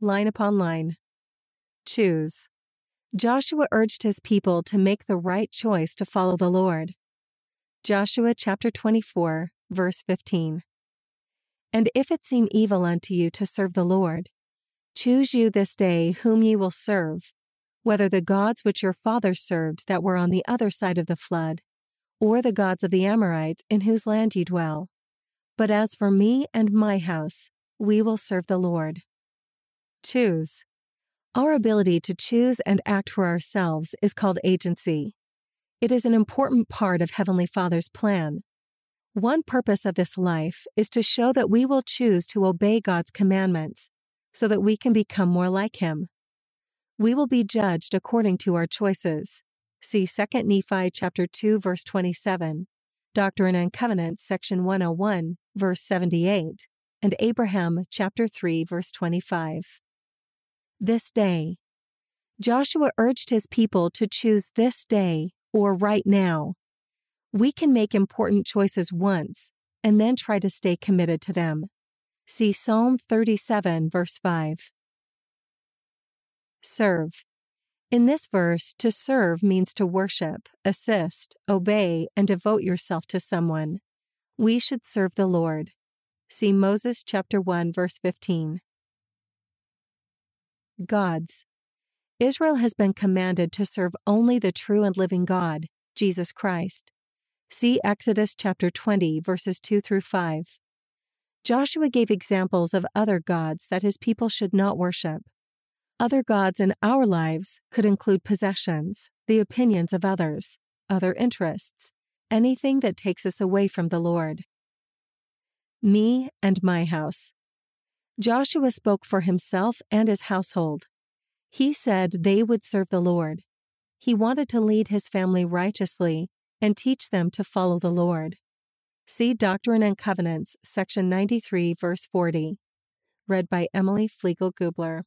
line upon line. Choose. Joshua urged his people to make the right choice to follow the Lord. Joshua chapter 24, verse 15. And if it seem evil unto you to serve the Lord, choose you this day whom ye will serve, whether the gods which your fathers served that were on the other side of the flood, or the gods of the Amorites in whose land ye dwell. But as for me and my house, we will serve the Lord. Choose. Our ability to choose and act for ourselves is called agency. It is an important part of Heavenly Father's plan. One purpose of this life is to show that we will choose to obey God's commandments so that we can become more like Him. We will be judged according to our choices. See 2 Nephi chapter 2 verse 27, Doctrine and Covenants section 101 verse 78, and Abraham chapter 3 verse 25. This day. Joshua urged his people to choose this day or right now. We can make important choices once and then try to stay committed to them. See Psalm 37, verse 5. Serve. In this verse, to serve means to worship, assist, obey, and devote yourself to someone. We should serve the Lord. See Moses chapter 1 verse 15. Gods. Israel has been commanded to serve only the true and living God, Jesus Christ. See Exodus chapter 20, verses 2 through 5. Joshua gave examples of other gods that his people should not worship. Other gods in our lives could include possessions, the opinions of others, other interests, anything that takes us away from the Lord. Me and my house. Joshua spoke for himself and his household. He said they would serve the Lord. He wanted to lead his family righteously and teach them to follow the Lord. See Doctrine and Covenants, section 93, verse 40. Read by Emily Flegel Gubler.